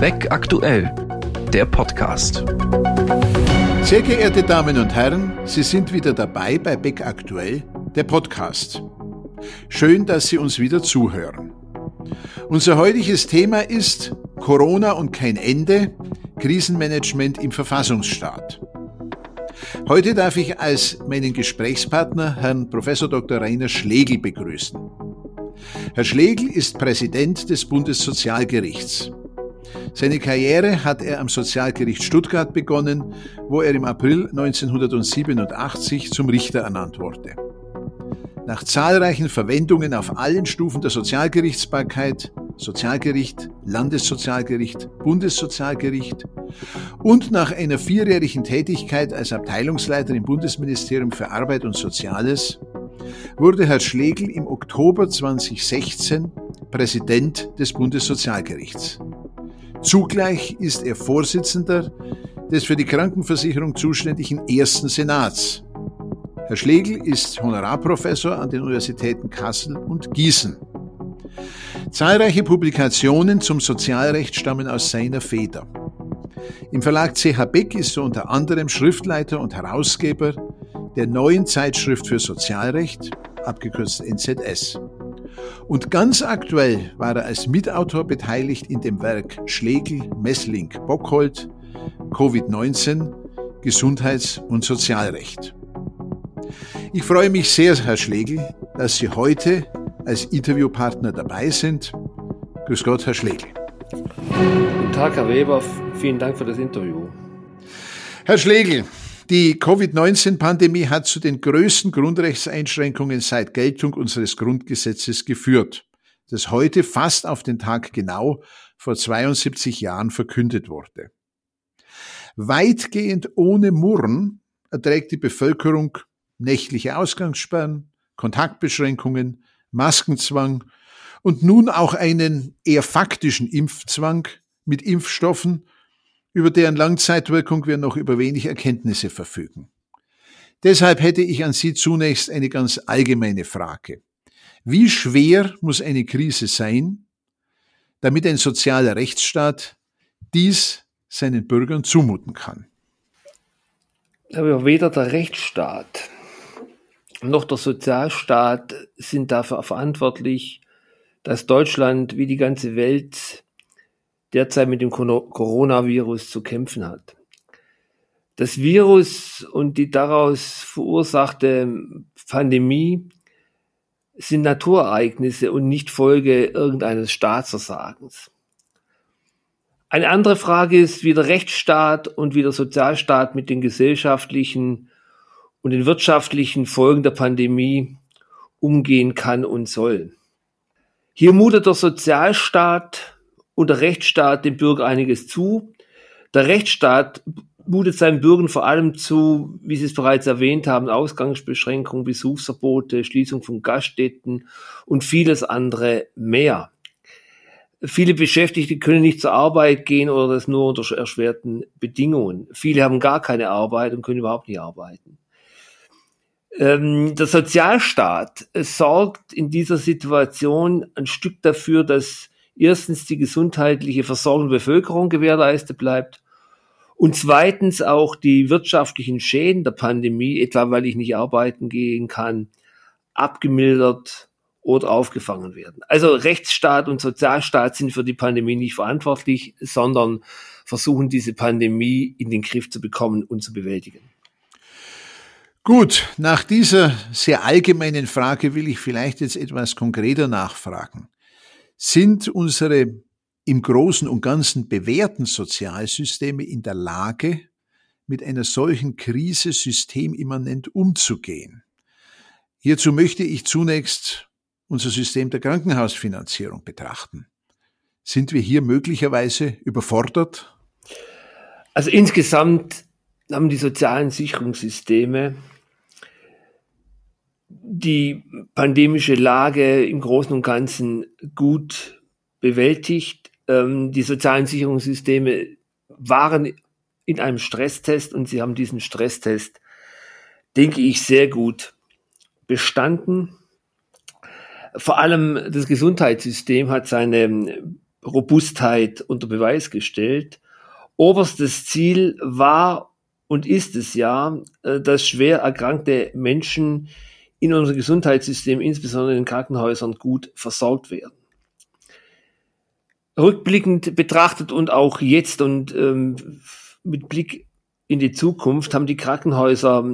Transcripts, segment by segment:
Beck aktuell, der Podcast. Sehr geehrte Damen und Herren, Sie sind wieder dabei bei Beck aktuell, der Podcast. Schön, dass Sie uns wieder zuhören. Unser heutiges Thema ist Corona und kein Ende, Krisenmanagement im Verfassungsstaat. Heute darf ich als meinen Gesprächspartner Herrn Prof. Dr. Rainer Schlegel begrüßen. Herr Schlegel ist Präsident des Bundessozialgerichts. Seine Karriere hat er am Sozialgericht Stuttgart begonnen, wo er im April 1987 zum Richter ernannt wurde. Nach zahlreichen Verwendungen auf allen Stufen der Sozialgerichtsbarkeit, Sozialgericht, Landessozialgericht, Bundessozialgericht und nach einer vierjährigen Tätigkeit als Abteilungsleiter im Bundesministerium für Arbeit und Soziales wurde Herr Schlegel im Oktober 2016 Präsident des Bundessozialgerichts. Zugleich ist er Vorsitzender des für die Krankenversicherung zuständigen Ersten Senats. Herr Schlegel ist Honorarprofessor an den Universitäten Kassel und Gießen. Zahlreiche Publikationen zum Sozialrecht stammen aus seiner Feder. Im Verlag CH Beck ist er unter anderem Schriftleiter und Herausgeber der neuen Zeitschrift für Sozialrecht, abgekürzt NZS. Und ganz aktuell war er als Mitautor beteiligt in dem Werk Schlegel, Messling, Bockhold, Covid-19, Gesundheits- und Sozialrecht. Ich freue mich sehr, Herr Schlegel, dass Sie heute als Interviewpartner dabei sind. Grüß Gott, Herr Schlegel. Guten Tag, Herr Weber. Vielen Dank für das Interview. Herr Schlegel, die Covid-19-Pandemie hat zu den größten Grundrechtseinschränkungen seit Geltung unseres Grundgesetzes geführt, das heute fast auf den Tag genau vor 72 Jahren verkündet wurde. Weitgehend ohne Murren erträgt die Bevölkerung nächtliche Ausgangssperren, Kontaktbeschränkungen, Maskenzwang und nun auch einen eher faktischen Impfzwang mit Impfstoffen, über deren Langzeitwirkung wir noch über wenig Erkenntnisse verfügen. Deshalb hätte ich an Sie zunächst eine ganz allgemeine Frage. Wie schwer muss eine Krise sein, damit ein sozialer Rechtsstaat dies seinen Bürgern zumuten kann? Aber weder der Rechtsstaat noch der Sozialstaat sind dafür verantwortlich, dass Deutschland wie die ganze Welt derzeit mit dem Coronavirus zu kämpfen hat. Das Virus und die daraus verursachte Pandemie sind Naturereignisse und nicht Folge irgendeines Staatsversagens. Eine andere Frage ist, wie der Rechtsstaat und wie der Sozialstaat mit den gesellschaftlichen und den wirtschaftlichen Folgen der Pandemie umgehen kann und soll. Hier mutet der Sozialstaat und der Rechtsstaat dem Bürger einiges zu. Der Rechtsstaat mutet seinen Bürgern vor allem zu, wie Sie es bereits erwähnt haben, Ausgangsbeschränkungen, Besuchsverbote, Schließung von Gaststätten und vieles andere mehr. Viele Beschäftigte können nicht zur Arbeit gehen oder das nur unter erschwerten Bedingungen. Viele haben gar keine Arbeit und können überhaupt nicht arbeiten. Ähm, der Sozialstaat sorgt in dieser Situation ein Stück dafür, dass erstens die gesundheitliche Versorgung der Bevölkerung gewährleistet bleibt und zweitens auch die wirtschaftlichen Schäden der Pandemie, etwa weil ich nicht arbeiten gehen kann, abgemildert oder aufgefangen werden. Also Rechtsstaat und Sozialstaat sind für die Pandemie nicht verantwortlich, sondern versuchen diese Pandemie in den Griff zu bekommen und zu bewältigen. Gut, nach dieser sehr allgemeinen Frage will ich vielleicht jetzt etwas konkreter nachfragen sind unsere im Großen und Ganzen bewährten Sozialsysteme in der Lage, mit einer solchen Krise systemimmanent umzugehen. Hierzu möchte ich zunächst unser System der Krankenhausfinanzierung betrachten. Sind wir hier möglicherweise überfordert? Also insgesamt haben die sozialen Sicherungssysteme die pandemische Lage im Großen und Ganzen gut bewältigt. Ähm, die sozialen Sicherungssysteme waren in einem Stresstest und sie haben diesen Stresstest, denke ich, sehr gut bestanden. Vor allem das Gesundheitssystem hat seine Robustheit unter Beweis gestellt. Oberstes Ziel war und ist es ja, äh, dass schwer erkrankte Menschen in unserem Gesundheitssystem, insbesondere in den Krankenhäusern, gut versorgt werden. Rückblickend betrachtet und auch jetzt und ähm, mit Blick in die Zukunft haben die Krankenhäuser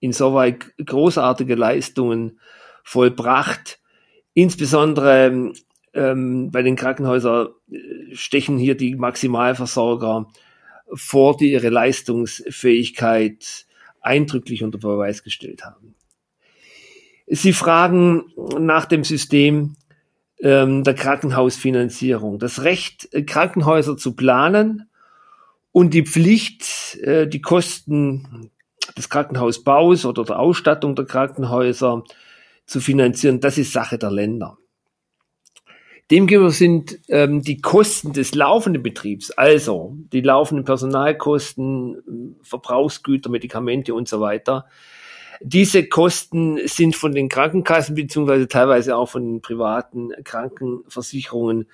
insoweit großartige Leistungen vollbracht. Insbesondere ähm, bei den Krankenhäusern äh, stechen hier die Maximalversorger vor, die ihre Leistungsfähigkeit eindrücklich unter Beweis gestellt haben. Sie fragen nach dem System ähm, der Krankenhausfinanzierung, das Recht, äh, Krankenhäuser zu planen und die Pflicht, äh, die Kosten des Krankenhausbaus oder der Ausstattung der Krankenhäuser zu finanzieren, das ist Sache der Länder. Demgegenüber sind ähm, die Kosten des laufenden Betriebs, also die laufenden Personalkosten, Verbrauchsgüter, Medikamente und so weiter, diese Kosten sind von den Krankenkassen beziehungsweise teilweise auch von privaten Krankenversicherungen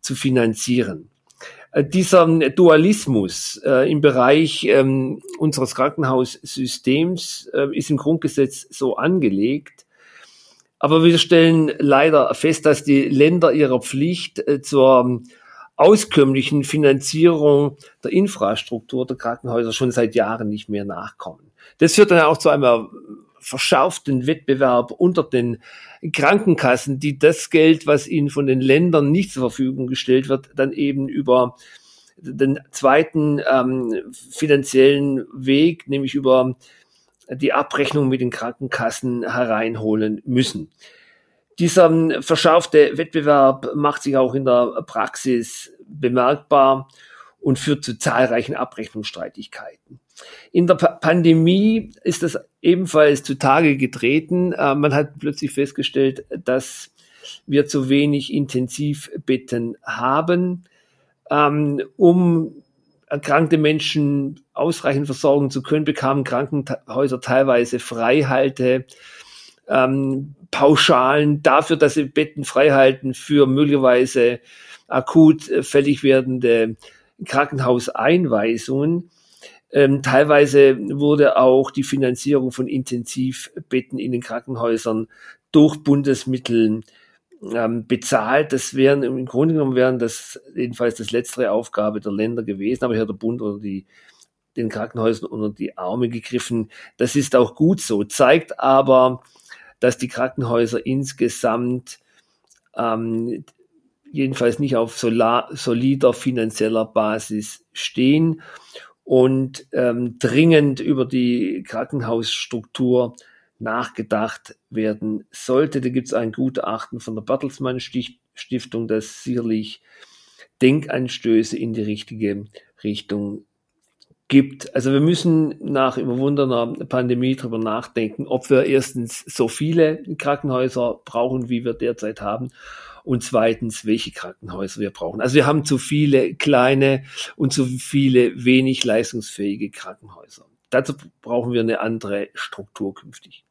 zu finanzieren. Äh, dieser Dualismus äh, im Bereich ähm, unseres Krankenhaussystems äh, ist im Grundgesetz so angelegt. Aber wir stellen leider fest, dass die Länder ihrer Pflicht äh, zur auskömmlichen Finanzierung der Infrastruktur der Krankenhäuser schon seit Jahren nicht mehr nachkommen. Das führt dann auch zu einem verschärften Wettbewerb unter den Krankenkassen, die das Geld, was ihnen von den Ländern nicht zur Verfügung gestellt wird, dann eben über den zweiten ähm, finanziellen Weg, nämlich über die Abrechnung mit den Krankenkassen hereinholen müssen. Dieser ähm, verschärfte Wettbewerb macht sich auch in der Praxis bemerkbar und führt zu zahlreichen Abrechnungsstreitigkeiten. In der pa Pandemie ist das ebenfalls zutage getreten. Äh, man hat plötzlich festgestellt, dass wir zu wenig Intensivbetten haben, ähm, um erkrankte Menschen ausreichend versorgen zu können, bekamen Krankenhäuser teilweise Freihalte, ähm, Pauschalen dafür, dass sie Betten freihalten für möglicherweise akut äh, fällig werdende Krankenhauseinweisungen. Ähm, teilweise wurde auch die Finanzierung von Intensivbetten in den Krankenhäusern durch Bundesmittel ähm, bezahlt. Das wären im Grunde genommen wären das jedenfalls das letztere Aufgabe der Länder gewesen, aber hier der Bund oder die den Krankenhäusern unter die Arme gegriffen. Das ist auch gut so, zeigt aber, dass die Krankenhäuser insgesamt ähm, jedenfalls nicht auf solider finanzieller Basis stehen und ähm, dringend über die Krankenhausstruktur nachgedacht werden sollte. Da gibt es ein Gutachten von der Bertelsmann Stiftung, das sicherlich Denkanstöße in die richtige Richtung gibt. Also wir müssen nach überwundener Pandemie darüber nachdenken, ob wir erstens so viele Krankenhäuser brauchen, wie wir derzeit haben und zweitens, welche Krankenhäuser wir brauchen. Also wir haben zu viele kleine und zu viele wenig leistungsfähige Krankenhäuser. Dazu brauchen wir eine andere Struktur künftig.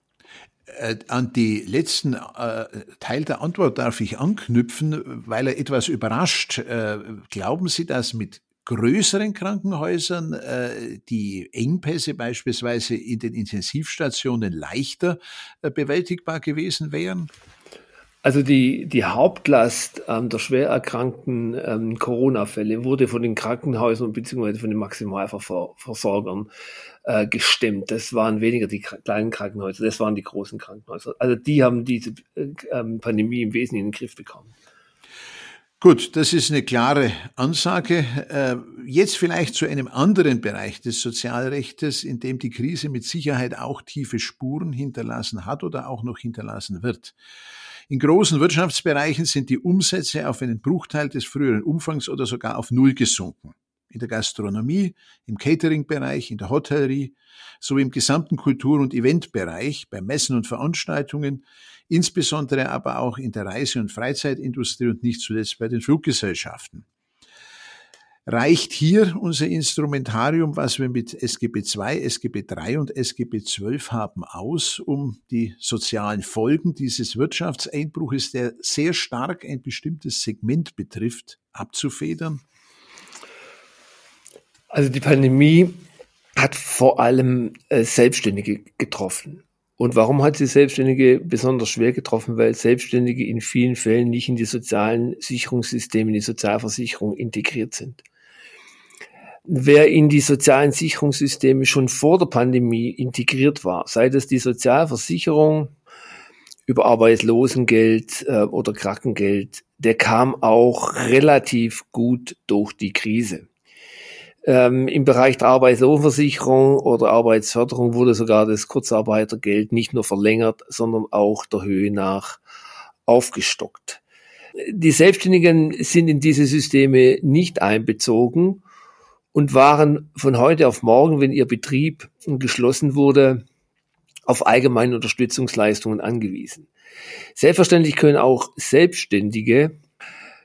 Äh, an die letzten äh, Teil der Antwort darf ich anknüpfen, weil er etwas überrascht. Äh, glauben Sie, dass mit größeren Krankenhäusern die Engpässe beispielsweise in den Intensivstationen leichter bewältigbar gewesen wären? Also die, die Hauptlast ähm, der schwer erkrankten ähm, Corona-Fälle wurde von den Krankenhäusern bzw. von den Maximalversorgern äh, gestemmt. Das waren weniger die kleinen Krankenhäuser, das waren die großen Krankenhäuser. Also die haben diese äh, ähm, Pandemie im Wesentlichen in den Griff bekommen. Gut, das ist eine klare Ansage. Äh, jetzt vielleicht zu einem anderen Bereich des Sozialrechts, in dem die Krise mit Sicherheit auch tiefe Spuren hinterlassen hat oder auch noch hinterlassen wird. In großen Wirtschaftsbereichen sind die Umsätze auf einen Bruchteil des früheren Umfangs oder sogar auf Null gesunken. In der Gastronomie, im Catering-Bereich, in der Hotellerie sowie im gesamten Kultur- und Eventbereich, bei Messen und Veranstaltungen, insbesondere aber auch in der Reise- und Freizeitindustrie und nicht zuletzt bei den Fluggesellschaften. Reicht hier unser Instrumentarium, was wir mit SGB II, SGB III und SGB XII haben, aus, um die sozialen Folgen dieses Wirtschaftseinbruches, der sehr stark ein bestimmtes Segment betrifft, abzufedern? Also die Pandemie hat vor allem äh, Selbstständige getroffen. Und warum hat sie Selbstständige besonders schwer getroffen? Weil Selbstständige in vielen Fällen nicht in die sozialen Sicherungssysteme, in die Sozialversicherung integriert sind. Wer in die sozialen Sicherungssysteme schon vor der Pandemie integriert war, sei das die Sozialversicherung über Arbeitslosengeld äh, oder Krankengeld, der kam auch relativ gut durch die Krise. Ähm, Im Bereich der Arbeitslosenversicherung oder Arbeitsförderung wurde sogar das Kurzarbeitergeld nicht nur verlängert, sondern auch der Höhe nach aufgestockt. Die Selbstständigen sind in diese Systeme nicht einbezogen und waren von heute auf morgen, wenn ihr Betrieb geschlossen wurde, auf allgemeine Unterstützungsleistungen angewiesen. Selbstverständlich können auch Selbstständige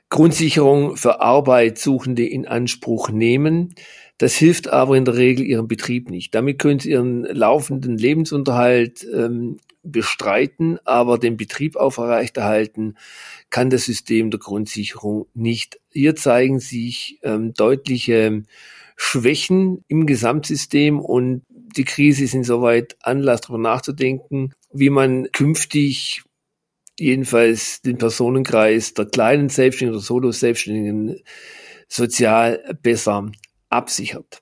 Grundsicherung für Arbeitssuchende in Anspruch nehmen. Das hilft aber in der Regel ihrem Betrieb nicht. Damit können sie ihren laufenden Lebensunterhalt ähm, bestreiten, aber den Betrieb aufrechterhalten kann das System der Grundsicherung nicht. Hier zeigen sich ähm, deutliche Schwächen im Gesamtsystem und die Krise ist insoweit Anlass darüber nachzudenken, wie man künftig jedenfalls den Personenkreis der kleinen Selbstständigen oder Solo-Selbstständigen sozial besser absichert.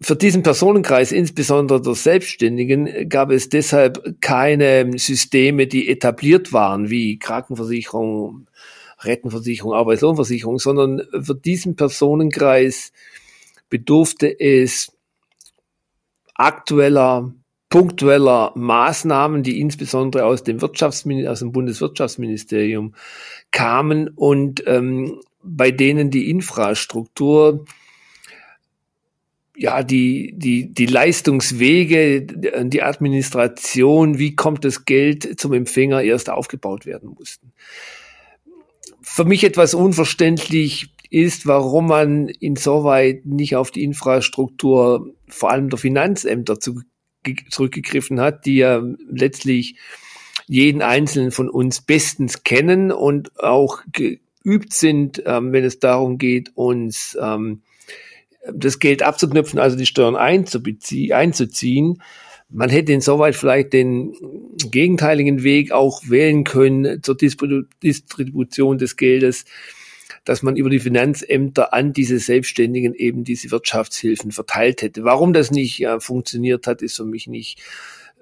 Für diesen Personenkreis, insbesondere der Selbstständigen, gab es deshalb keine Systeme, die etabliert waren, wie Krankenversicherung, Rentenversicherung, Arbeitslohnversicherung, sondern für diesen Personenkreis bedurfte es aktueller punktueller Maßnahmen, die insbesondere aus dem Wirtschaftsministerium, aus dem Bundeswirtschaftsministerium kamen und ähm, bei denen die Infrastruktur ja, die, die, die Leistungswege, die Administration, wie kommt das Geld zum Empfänger erst aufgebaut werden mussten. Für mich etwas unverständlich ist, warum man insoweit nicht auf die Infrastruktur vor allem der Finanzämter zu, zurückgegriffen hat, die ja letztlich jeden einzelnen von uns bestens kennen und auch geübt sind, ähm, wenn es darum geht, uns ähm, das Geld abzuknüpfen, also die Steuern einzuziehen. Man hätte insoweit vielleicht den gegenteiligen Weg auch wählen können zur Distribution des Geldes, dass man über die Finanzämter an diese Selbstständigen eben diese Wirtschaftshilfen verteilt hätte. Warum das nicht äh, funktioniert hat, ist für mich nicht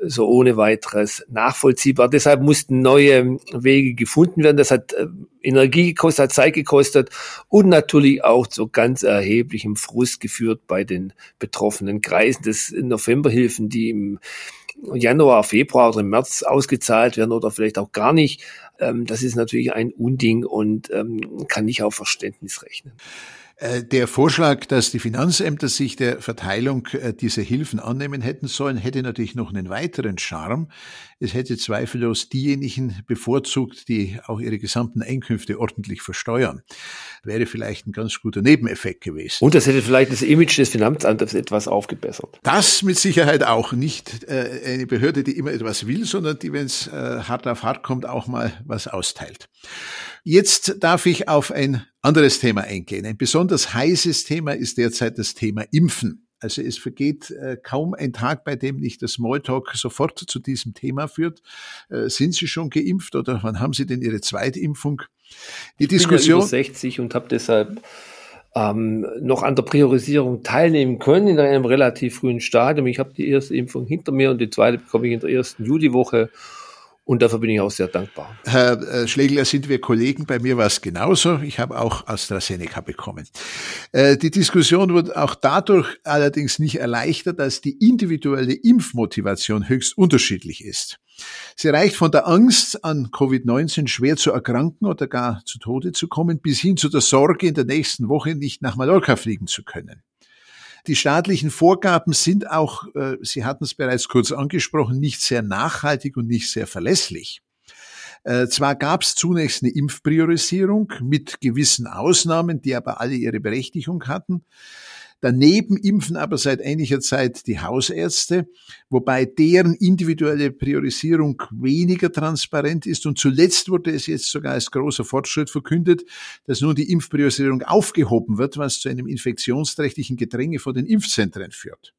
so ohne weiteres nachvollziehbar. Deshalb mussten neue Wege gefunden werden. Das hat äh, Energie gekostet, hat Zeit gekostet und natürlich auch zu ganz erheblichem Frust geführt bei den betroffenen Kreisen. Das Novemberhilfen, die im Januar, Februar oder im März ausgezahlt werden oder vielleicht auch gar nicht, ähm, das ist natürlich ein Unding und ähm, kann nicht auf Verständnis rechnen. Äh, der Vorschlag, dass die Finanzämter sich der Verteilung äh, dieser Hilfen annehmen hätten sollen, hätte natürlich noch einen weiteren Charme. Es hätte zweifellos diejenigen bevorzugt, die auch ihre gesamten Einkünfte ordentlich versteuern. Wäre vielleicht ein ganz guter Nebeneffekt gewesen. Und das hätte vielleicht das Image des Finanzamtes etwas aufgebessert. Das mit Sicherheit auch nicht äh, eine Behörde, die immer etwas will, sondern die, wenn es hart auf hart kommt, auch mal was austeilt. Jetzt darf ich auf ein anderes Thema eingehen. Ein besonders heißes Thema ist derzeit das Thema Impfen. Also es vergeht äh, kaum ein Tag, bei dem nicht das Smalltalk sofort zu diesem Thema führt. Äh, sind Sie schon geimpft oder wann haben Sie denn Ihre Zweitimpfung? Die ich Diskussion. Bin ja über 60 und habe deshalb ähm, noch an der Priorisierung teilnehmen können in einem relativ frühen Stadium. Ich habe die erste Impfung hinter mir und die zweite bekomme ich in der ersten Juliwoche. Und dafür bin ich auch sehr dankbar. Herr äh, Schlegler, sind wir Kollegen? Bei mir war es genauso. Ich habe auch AstraZeneca bekommen. Äh, die Diskussion wird auch dadurch allerdings nicht erleichtert, dass die individuelle Impfmotivation höchst unterschiedlich ist. Sie reicht von der Angst, an Covid-19 schwer zu erkranken oder gar zu Tode zu kommen, bis hin zu der Sorge, in der nächsten Woche nicht nach Mallorca fliegen zu können. Die staatlichen Vorgaben sind auch, äh, Sie hatten es bereits kurz angesprochen, nicht sehr nachhaltig und nicht sehr verlässlich. Äh, zwar gab es zunächst eine Impfpriorisierung mit gewissen Ausnahmen, die aber alle ihre Berechtigung hatten. Daneben impfen aber seit einiger Zeit die Hausärzte, wobei deren individuelle Priorisierung weniger transparent ist. Und zuletzt wurde es jetzt sogar als großer Fortschritt verkündet, dass nun die Impfpriorisierung aufgehoben wird, was zu einem infektionsträchtigen Gedränge vor den Impfzentren führt.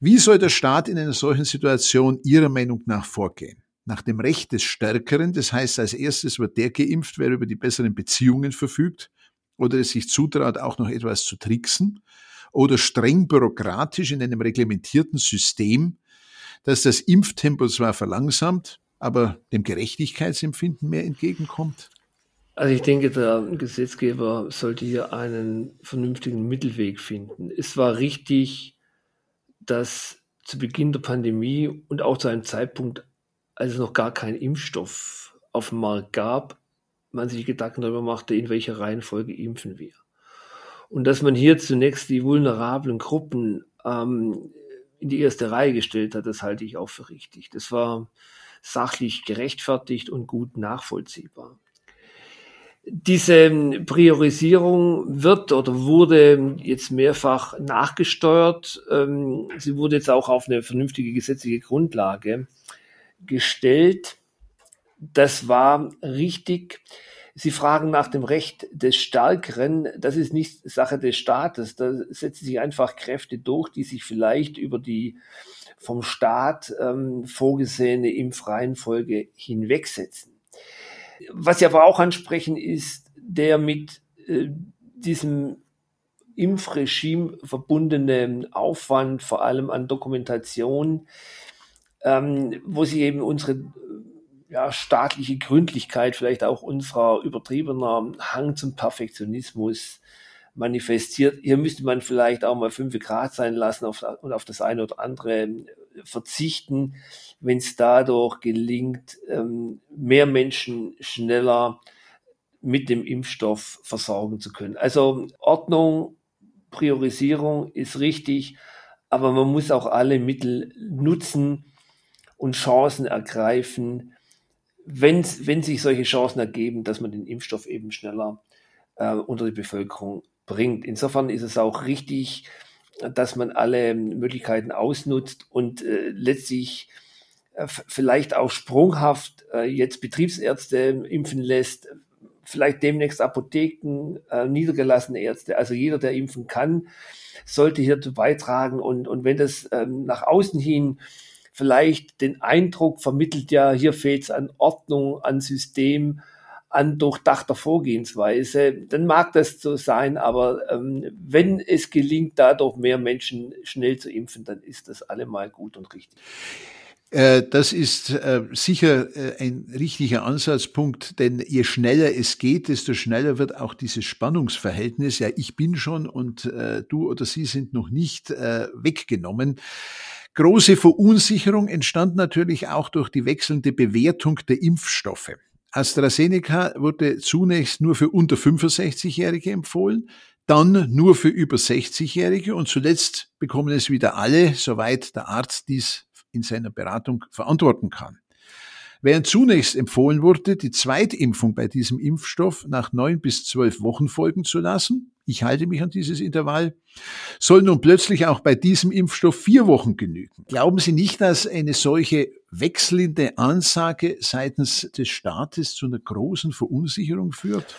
Wie soll der Staat in einer solchen Situation Ihrer Meinung nach vorgehen? Nach dem Recht des Stärkeren, das heißt, als erstes wird der geimpft, wer über die besseren Beziehungen verfügt, oder es sich zutraut, auch noch etwas zu tricksen oder streng bürokratisch in einem reglementierten System, das das Impftempo zwar verlangsamt, aber dem Gerechtigkeitsempfinden mehr entgegenkommt? Also ich denke, der Gesetzgeber sollte hier einen vernünftigen Mittelweg finden. Es war richtig, dass zu Beginn der Pandemie und auch zu einem Zeitpunkt, als es noch gar keinen Impfstoff auf dem Markt gab, man sich Gedanken darüber machte, in welcher Reihenfolge impfen wir. Und dass man hier zunächst die vulnerablen Gruppen ähm, in die erste Reihe gestellt hat, das halte ich auch für richtig. Das war sachlich gerechtfertigt und gut nachvollziehbar. Diese Priorisierung wird oder wurde jetzt mehrfach nachgesteuert. Ähm, sie wurde jetzt auch auf eine vernünftige gesetzliche Grundlage gestellt. Das war richtig. Sie fragen nach dem Recht des Stärkeren. Das ist nicht Sache des Staates. Da setzen sich einfach Kräfte durch, die sich vielleicht über die vom Staat ähm, vorgesehene Impfreihenfolge hinwegsetzen. Was Sie aber auch ansprechen, ist der mit äh, diesem Impfregime verbundene Aufwand, vor allem an Dokumentation, ähm, wo sie eben unsere ja, staatliche Gründlichkeit, vielleicht auch unserer übertriebener Hang zum Perfektionismus manifestiert. Hier müsste man vielleicht auch mal fünf Grad sein lassen auf, und auf das eine oder andere verzichten, wenn es dadurch gelingt, ähm, mehr Menschen schneller mit dem Impfstoff versorgen zu können. Also Ordnung, Priorisierung ist richtig, aber man muss auch alle Mittel nutzen und Chancen ergreifen, wenn, wenn sich solche Chancen ergeben, dass man den Impfstoff eben schneller äh, unter die Bevölkerung bringt. Insofern ist es auch richtig, dass man alle Möglichkeiten ausnutzt und äh, letztlich äh, vielleicht auch sprunghaft äh, jetzt Betriebsärzte impfen lässt, vielleicht demnächst Apotheken, äh, niedergelassene Ärzte. Also jeder, der impfen kann, sollte hierzu beitragen. Und, und wenn das ähm, nach außen hin vielleicht den Eindruck vermittelt, ja, hier fehlt es an Ordnung, an System, an durchdachter Vorgehensweise, dann mag das so sein, aber ähm, wenn es gelingt, dadurch mehr Menschen schnell zu impfen, dann ist das allemal gut und richtig. Äh, das ist äh, sicher äh, ein richtiger Ansatzpunkt, denn je schneller es geht, desto schneller wird auch dieses Spannungsverhältnis, ja, ich bin schon und du oder sie sind noch nicht weggenommen. Große Verunsicherung entstand natürlich auch durch die wechselnde Bewertung der Impfstoffe. AstraZeneca wurde zunächst nur für unter 65-Jährige empfohlen, dann nur für über 60-Jährige und zuletzt bekommen es wieder alle, soweit der Arzt dies in seiner Beratung verantworten kann. Während zunächst empfohlen wurde, die Zweitimpfung bei diesem Impfstoff nach neun bis zwölf Wochen folgen zu lassen, ich halte mich an dieses Intervall, soll nun plötzlich auch bei diesem Impfstoff vier Wochen genügen. Glauben Sie nicht, dass eine solche wechselnde Ansage seitens des Staates zu einer großen Verunsicherung führt?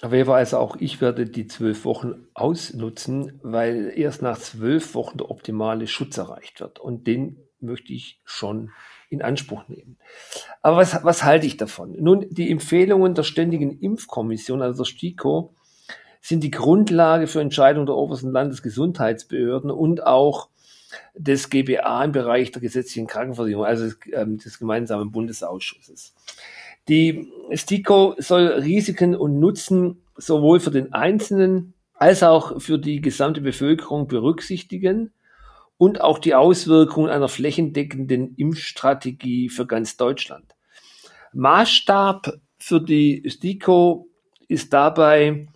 Herr Weber, also auch ich werde die zwölf Wochen ausnutzen, weil erst nach zwölf Wochen der optimale Schutz erreicht wird. Und den möchte ich schon in Anspruch nehmen. Aber was, was halte ich davon? Nun, die Empfehlungen der Ständigen Impfkommission, also der STIKO, sind die Grundlage für Entscheidungen der obersten Landesgesundheitsbehörden und auch des GBA im Bereich der gesetzlichen Krankenversicherung, also des, ähm, des gemeinsamen Bundesausschusses. Die STIKO soll Risiken und Nutzen sowohl für den Einzelnen als auch für die gesamte Bevölkerung berücksichtigen und auch die Auswirkungen einer flächendeckenden Impfstrategie für ganz Deutschland. Maßstab für die STIKO ist dabei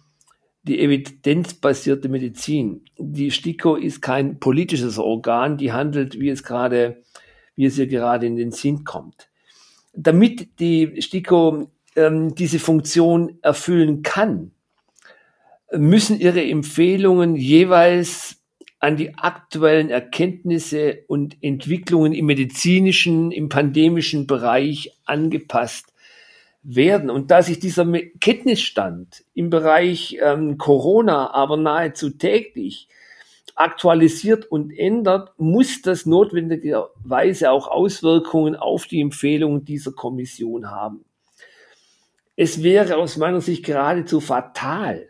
die evidenzbasierte Medizin. Die STIKO ist kein politisches Organ, die handelt, wie es gerade, wie es ihr gerade in den Sinn kommt. damit die STIKO ähm, diese Funktion erfüllen kann, müssen ihre Empfehlungen jeweils an die aktuellen Erkenntnisse und Entwicklungen im medizinischen, im pandemischen Bereich angepasst werden. Und da sich dieser Kenntnisstand im Bereich ähm, Corona aber nahezu täglich aktualisiert und ändert, muss das notwendigerweise auch Auswirkungen auf die Empfehlungen dieser Kommission haben. Es wäre aus meiner Sicht geradezu fatal,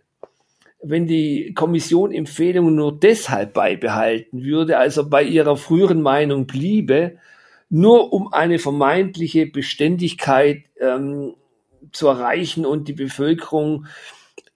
wenn die Kommission Empfehlungen nur deshalb beibehalten würde, also bei ihrer früheren Meinung bliebe, nur um eine vermeintliche Beständigkeit ähm, zu erreichen und die Bevölkerung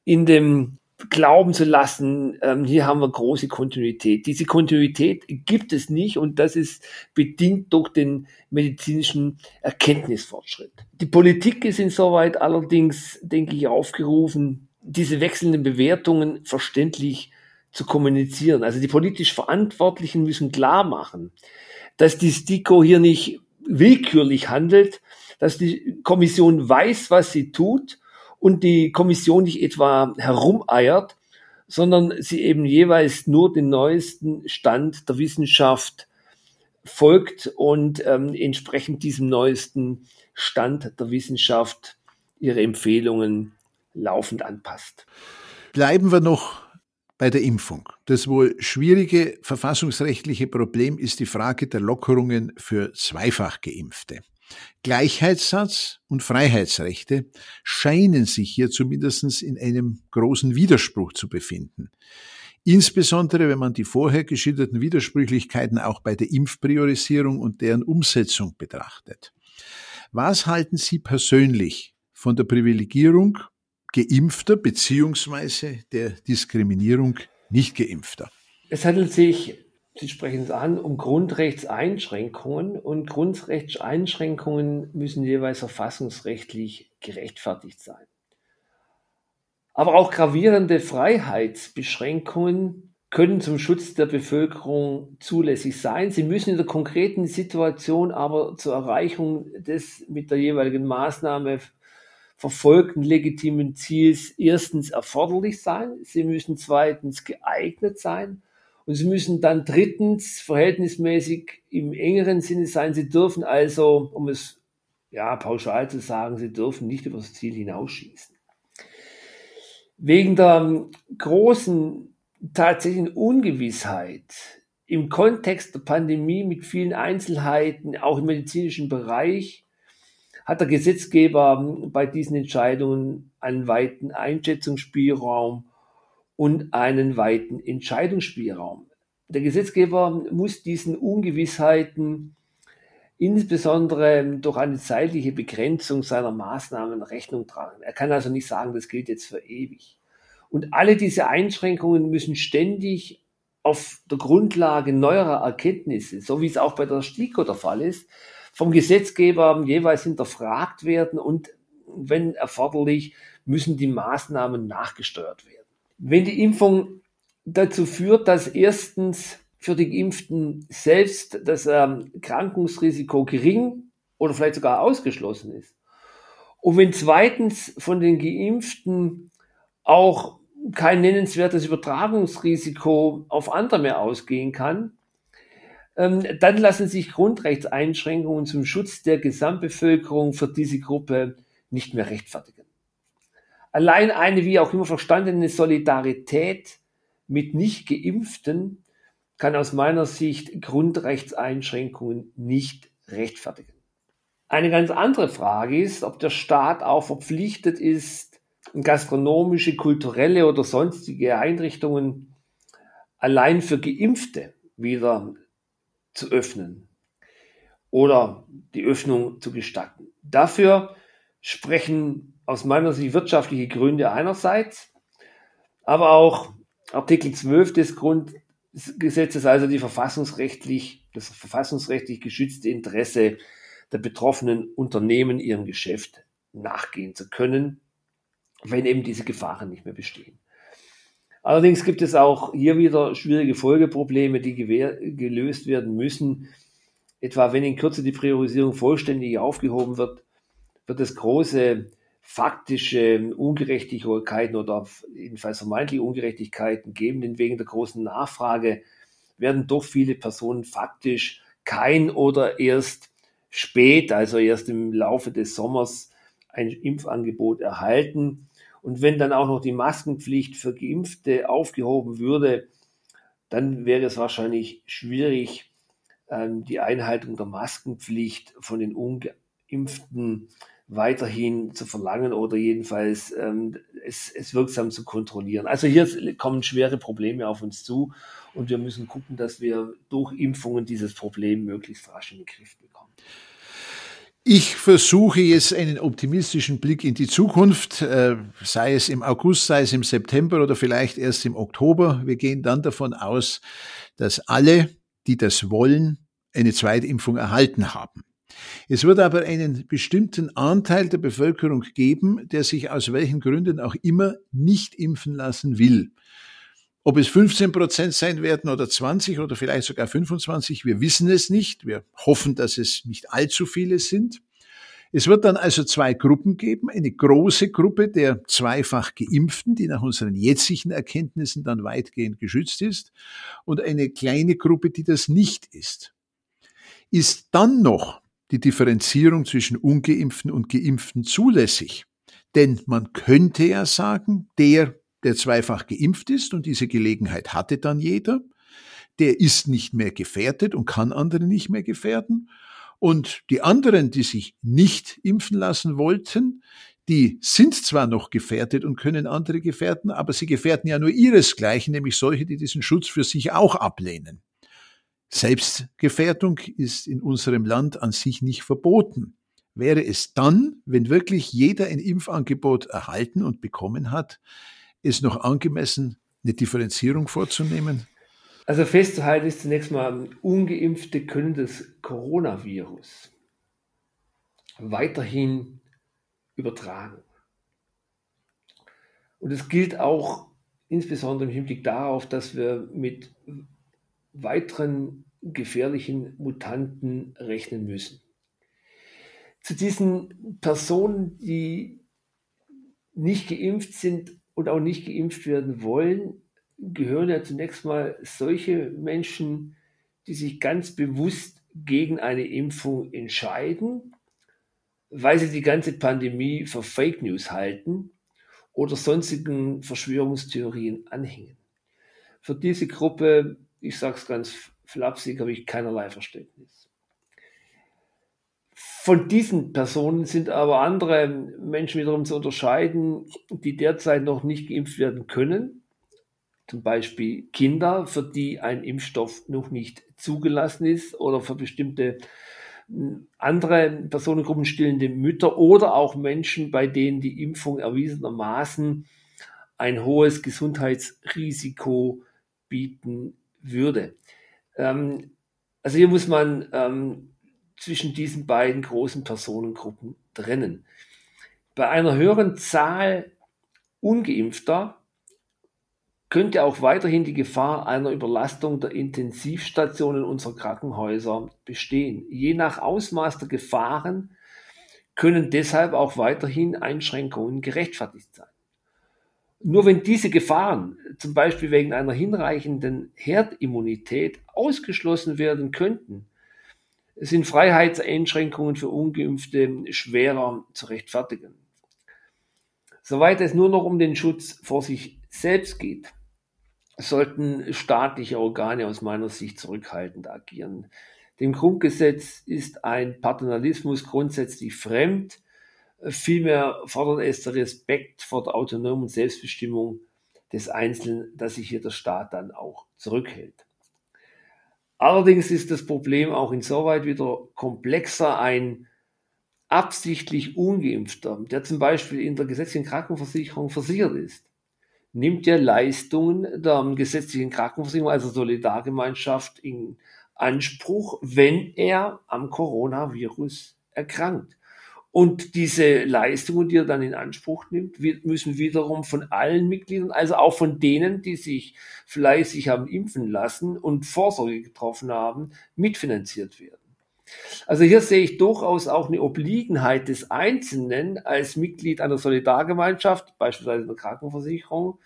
in dem glauben zu lassen, ähm, hier haben wir große Kontinuität. Diese Kontinuität gibt es nicht und das ist bedingt durch den medizinischen Erkenntnisfortschritt. Die Politik ist insoweit allerdings, denke ich, aufgerufen, diese wechselnden Bewertungen verständlich zu kommunizieren. Also die politisch Verantwortlichen müssen klar machen, dass die STIKO hier nicht willkürlich handelt, dass die Kommission weiß, was sie tut und die Kommission nicht etwa herumeiert, sondern sie eben jeweils nur den neuesten Stand der Wissenschaft folgt und ähm, entsprechend diesem neuesten Stand der Wissenschaft ihre Empfehlungen laufend anpasst. Bleiben wir noch bei der Impfung. Das wohl schwierige verfassungsrechtliche Problem ist die Frage der Lockerungen für zweifach geimpfte. Gleichheitssatz und Freiheitsrechte scheinen sich hier zumindest in einem großen Widerspruch zu befinden. Insbesondere wenn man die vorher geschilderten Widersprüchlichkeiten auch bei der Impfpriorisierung und deren Umsetzung betrachtet. Was halten Sie persönlich von der Privilegierung geimpfter beziehungsweise der Diskriminierung nicht geimpfter? Es handelt sich Sie sprechen es an, um Grundrechtseinschränkungen und Grundrechtseinschränkungen müssen jeweils verfassungsrechtlich gerechtfertigt sein. Aber auch gravierende Freiheitsbeschränkungen können zum Schutz der Bevölkerung zulässig sein. Sie müssen in der konkreten Situation aber zur Erreichung des mit der jeweiligen Maßnahme verfolgten legitimen Ziels erstens erforderlich sein. Sie müssen zweitens geeignet sein und sie müssen dann drittens verhältnismäßig im engeren Sinne sein. Sie dürfen also, um es ja pauschal zu sagen, sie dürfen nicht über das Ziel hinausschießen. Wegen der großen tatsächlichen Ungewissheit im Kontext der Pandemie mit vielen Einzelheiten, auch im medizinischen Bereich, hat der Gesetzgeber bei diesen Entscheidungen einen weiten Einschätzungsspielraum und einen weiten Entscheidungsspielraum. Der Gesetzgeber muss diesen Ungewissheiten insbesondere durch eine zeitliche Begrenzung seiner Maßnahmen Rechnung tragen. Er kann also nicht sagen, das gilt jetzt für ewig. Und alle diese Einschränkungen müssen ständig auf der Grundlage neuerer Erkenntnisse, so wie es auch bei der STIKO der Fall ist, vom Gesetzgeber jeweils hinterfragt werden und wenn erforderlich, müssen die Maßnahmen nachgesteuert werden. Wenn die Impfung dazu führt, dass erstens für die Geimpften selbst das ähm, Krankungsrisiko gering oder vielleicht sogar ausgeschlossen ist. Und wenn zweitens von den Geimpften auch kein nennenswertes Übertragungsrisiko auf andere mehr ausgehen kann, ähm, dann lassen sich Grundrechtseinschränkungen zum Schutz der Gesamtbevölkerung für diese Gruppe nicht mehr rechtfertigen. Allein eine wie auch immer verstandene Solidarität mit nicht geimpften kann aus meiner Sicht Grundrechtseinschränkungen nicht rechtfertigen. Eine ganz andere Frage ist, ob der Staat auch verpflichtet ist, gastronomische, kulturelle oder sonstige Einrichtungen allein für Geimpfte wieder zu öffnen oder die Öffnung zu gestatten. Dafür sprechen aus meiner Sicht wirtschaftliche Gründe einerseits, aber auch Artikel 12 des Grundgesetzes, also die verfassungsrechtlich, das verfassungsrechtlich geschützte Interesse der betroffenen Unternehmen ihrem Geschäft nachgehen zu können, wenn eben diese Gefahren nicht mehr bestehen. Allerdings gibt es auch hier wieder schwierige Folgeprobleme, die gelöst werden müssen. Etwa wenn in Kürze die Priorisierung vollständig aufgehoben wird, wird es große faktische Ungerechtigkeiten oder jedenfalls vermeintliche Ungerechtigkeiten geben, denn wegen der großen Nachfrage werden doch viele Personen faktisch kein oder erst spät, also erst im Laufe des Sommers, ein Impfangebot erhalten. Und wenn dann auch noch die Maskenpflicht für Geimpfte aufgehoben würde, dann wäre es wahrscheinlich schwierig, ähm, die Einhaltung der Maskenpflicht von den Ungeimpften weiterhin zu verlangen oder jedenfalls ähm, es, es wirksam zu kontrollieren. Also hier kommen schwere Probleme auf uns zu und wir müssen gucken, dass wir durch Impfungen dieses Problem möglichst rasch in den Griff bekommen. Ich versuche jetzt einen optimistischen Blick in die Zukunft, äh, sei es im August, sei es im September oder vielleicht erst im Oktober. Wir gehen dann davon aus, dass alle, die das wollen, eine Zweitimpfung erhalten haben. Es wird aber einen bestimmten Anteil der Bevölkerung geben, der sich aus welchen Gründen auch immer nicht impfen lassen will. Ob es 15 Prozent sein werden oder 20 oder vielleicht sogar 25, wir wissen es nicht. Wir hoffen, dass es nicht allzu viele sind. Es wird dann also zwei Gruppen geben. Eine große Gruppe der zweifach Geimpften, die nach unseren jetzigen Erkenntnissen dann weitgehend geschützt ist, und eine kleine Gruppe, die das nicht ist. Ist dann noch die Differenzierung zwischen ungeimpften und geimpften zulässig. Denn man könnte ja sagen, der, der zweifach geimpft ist, und diese Gelegenheit hatte dann jeder, der ist nicht mehr gefährdet und kann andere nicht mehr gefährden. Und die anderen, die sich nicht impfen lassen wollten, die sind zwar noch gefährdet und können andere gefährden, aber sie gefährden ja nur ihresgleichen, nämlich solche, die diesen Schutz für sich auch ablehnen. Selbstgefährdung ist in unserem Land an sich nicht verboten. Wäre es dann, wenn wirklich jeder ein Impfangebot erhalten und bekommen hat, es noch angemessen, eine Differenzierung vorzunehmen? Also festzuhalten ist zunächst mal, ungeimpfte können das Coronavirus weiterhin übertragen. Und es gilt auch insbesondere im Hinblick darauf, dass wir mit weiteren gefährlichen Mutanten rechnen müssen. Zu diesen Personen, die nicht geimpft sind und auch nicht geimpft werden wollen, gehören ja zunächst mal solche Menschen, die sich ganz bewusst gegen eine Impfung entscheiden, weil sie die ganze Pandemie für Fake News halten oder sonstigen Verschwörungstheorien anhängen. Für diese Gruppe ich sage es ganz flapsig, habe ich keinerlei Verständnis. Von diesen Personen sind aber andere Menschen wiederum zu unterscheiden, die derzeit noch nicht geimpft werden können. Zum Beispiel Kinder, für die ein Impfstoff noch nicht zugelassen ist oder für bestimmte hm, andere Personengruppen stillende Mütter oder auch Menschen, bei denen die Impfung erwiesenermaßen ein hohes Gesundheitsrisiko bieten würde. Ähm, also hier muss man ähm, zwischen diesen beiden großen Personengruppen trennen. Bei einer höheren Zahl ungeimpfter könnte auch weiterhin die Gefahr einer Überlastung der Intensivstationen unserer Krankenhäuser bestehen. Je nach Ausmaß der Gefahren können deshalb auch weiterhin Einschränkungen gerechtfertigt sein. Nur wenn diese Gefahren, zum Beispiel wegen einer hinreichenden Herdimmunität, ausgeschlossen werden könnten, sind Freiheitseinschränkungen für ungeimpfte schwerer zu rechtfertigen. Soweit es nur noch um den Schutz vor sich selbst geht, sollten staatliche Organe aus meiner Sicht zurückhaltend agieren. Dem Grundgesetz ist ein Paternalismus grundsätzlich fremd, Vielmehr fordert es der Respekt vor der autonomen Selbstbestimmung des Einzelnen, dass sich hier der Staat dann auch zurückhält. Allerdings ist das Problem auch insoweit wieder komplexer. Ein absichtlich ungeimpfter, der zum Beispiel in der gesetzlichen Krankenversicherung versichert ist, nimmt ja Leistungen der gesetzlichen Krankenversicherung, also Solidargemeinschaft, in Anspruch, wenn er am Coronavirus erkrankt. Und diese Leistungen, die er dann in Anspruch nimmt, müssen wiederum von allen Mitgliedern, also auch von denen, die sich fleißig haben impfen lassen und Vorsorge getroffen haben, mitfinanziert werden. Also hier sehe ich durchaus auch eine Obliegenheit des Einzelnen als Mitglied einer Solidargemeinschaft, beispielsweise einer Krankenversicherung,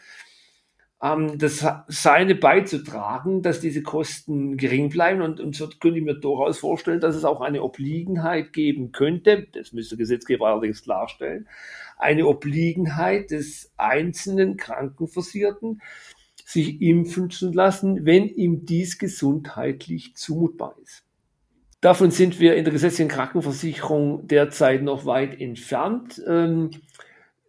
ähm, das seine beizutragen, dass diese Kosten gering bleiben. Und, und so könnte ich mir durchaus vorstellen, dass es auch eine Obliegenheit geben könnte, das müsste der Gesetzgeber allerdings klarstellen, eine Obliegenheit des einzelnen Krankenversierten, sich impfen zu lassen, wenn ihm dies gesundheitlich zumutbar ist. Davon sind wir in der gesetzlichen Krankenversicherung derzeit noch weit entfernt. Ähm,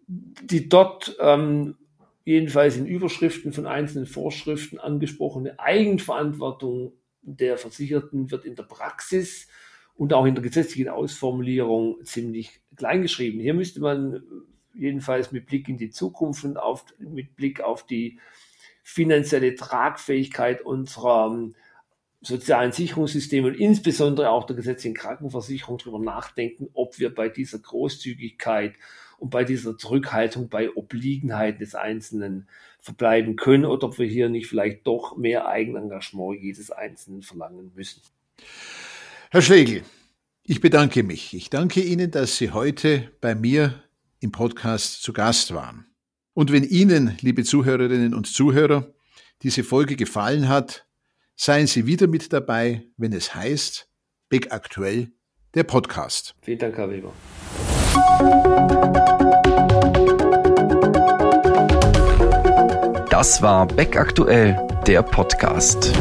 die dort ähm, jedenfalls in Überschriften von einzelnen Vorschriften angesprochene Eigenverantwortung der Versicherten wird in der Praxis und auch in der gesetzlichen Ausformulierung ziemlich kleingeschrieben. Hier müsste man jedenfalls mit Blick in die Zukunft und auf, mit Blick auf die finanzielle Tragfähigkeit unserer ähm, sozialen Sicherungssysteme und insbesondere auch der gesetzlichen Krankenversicherung darüber nachdenken, ob wir bei dieser Großzügigkeit und bei dieser Zurückhaltung bei Obliegenheiten des Einzelnen verbleiben können oder ob wir hier nicht vielleicht doch mehr Eigenengagement jedes Einzelnen verlangen müssen. Herr Schlegel, ich bedanke mich. Ich danke Ihnen, dass Sie heute bei mir im Podcast zu Gast waren. Und wenn Ihnen, liebe Zuhörerinnen und Zuhörer, diese Folge gefallen hat, seien Sie wieder mit dabei, wenn es heißt Big Aktuell, der Podcast. Vielen Dank, Herr Weber. Das war Beck Aktuell, der Podcast.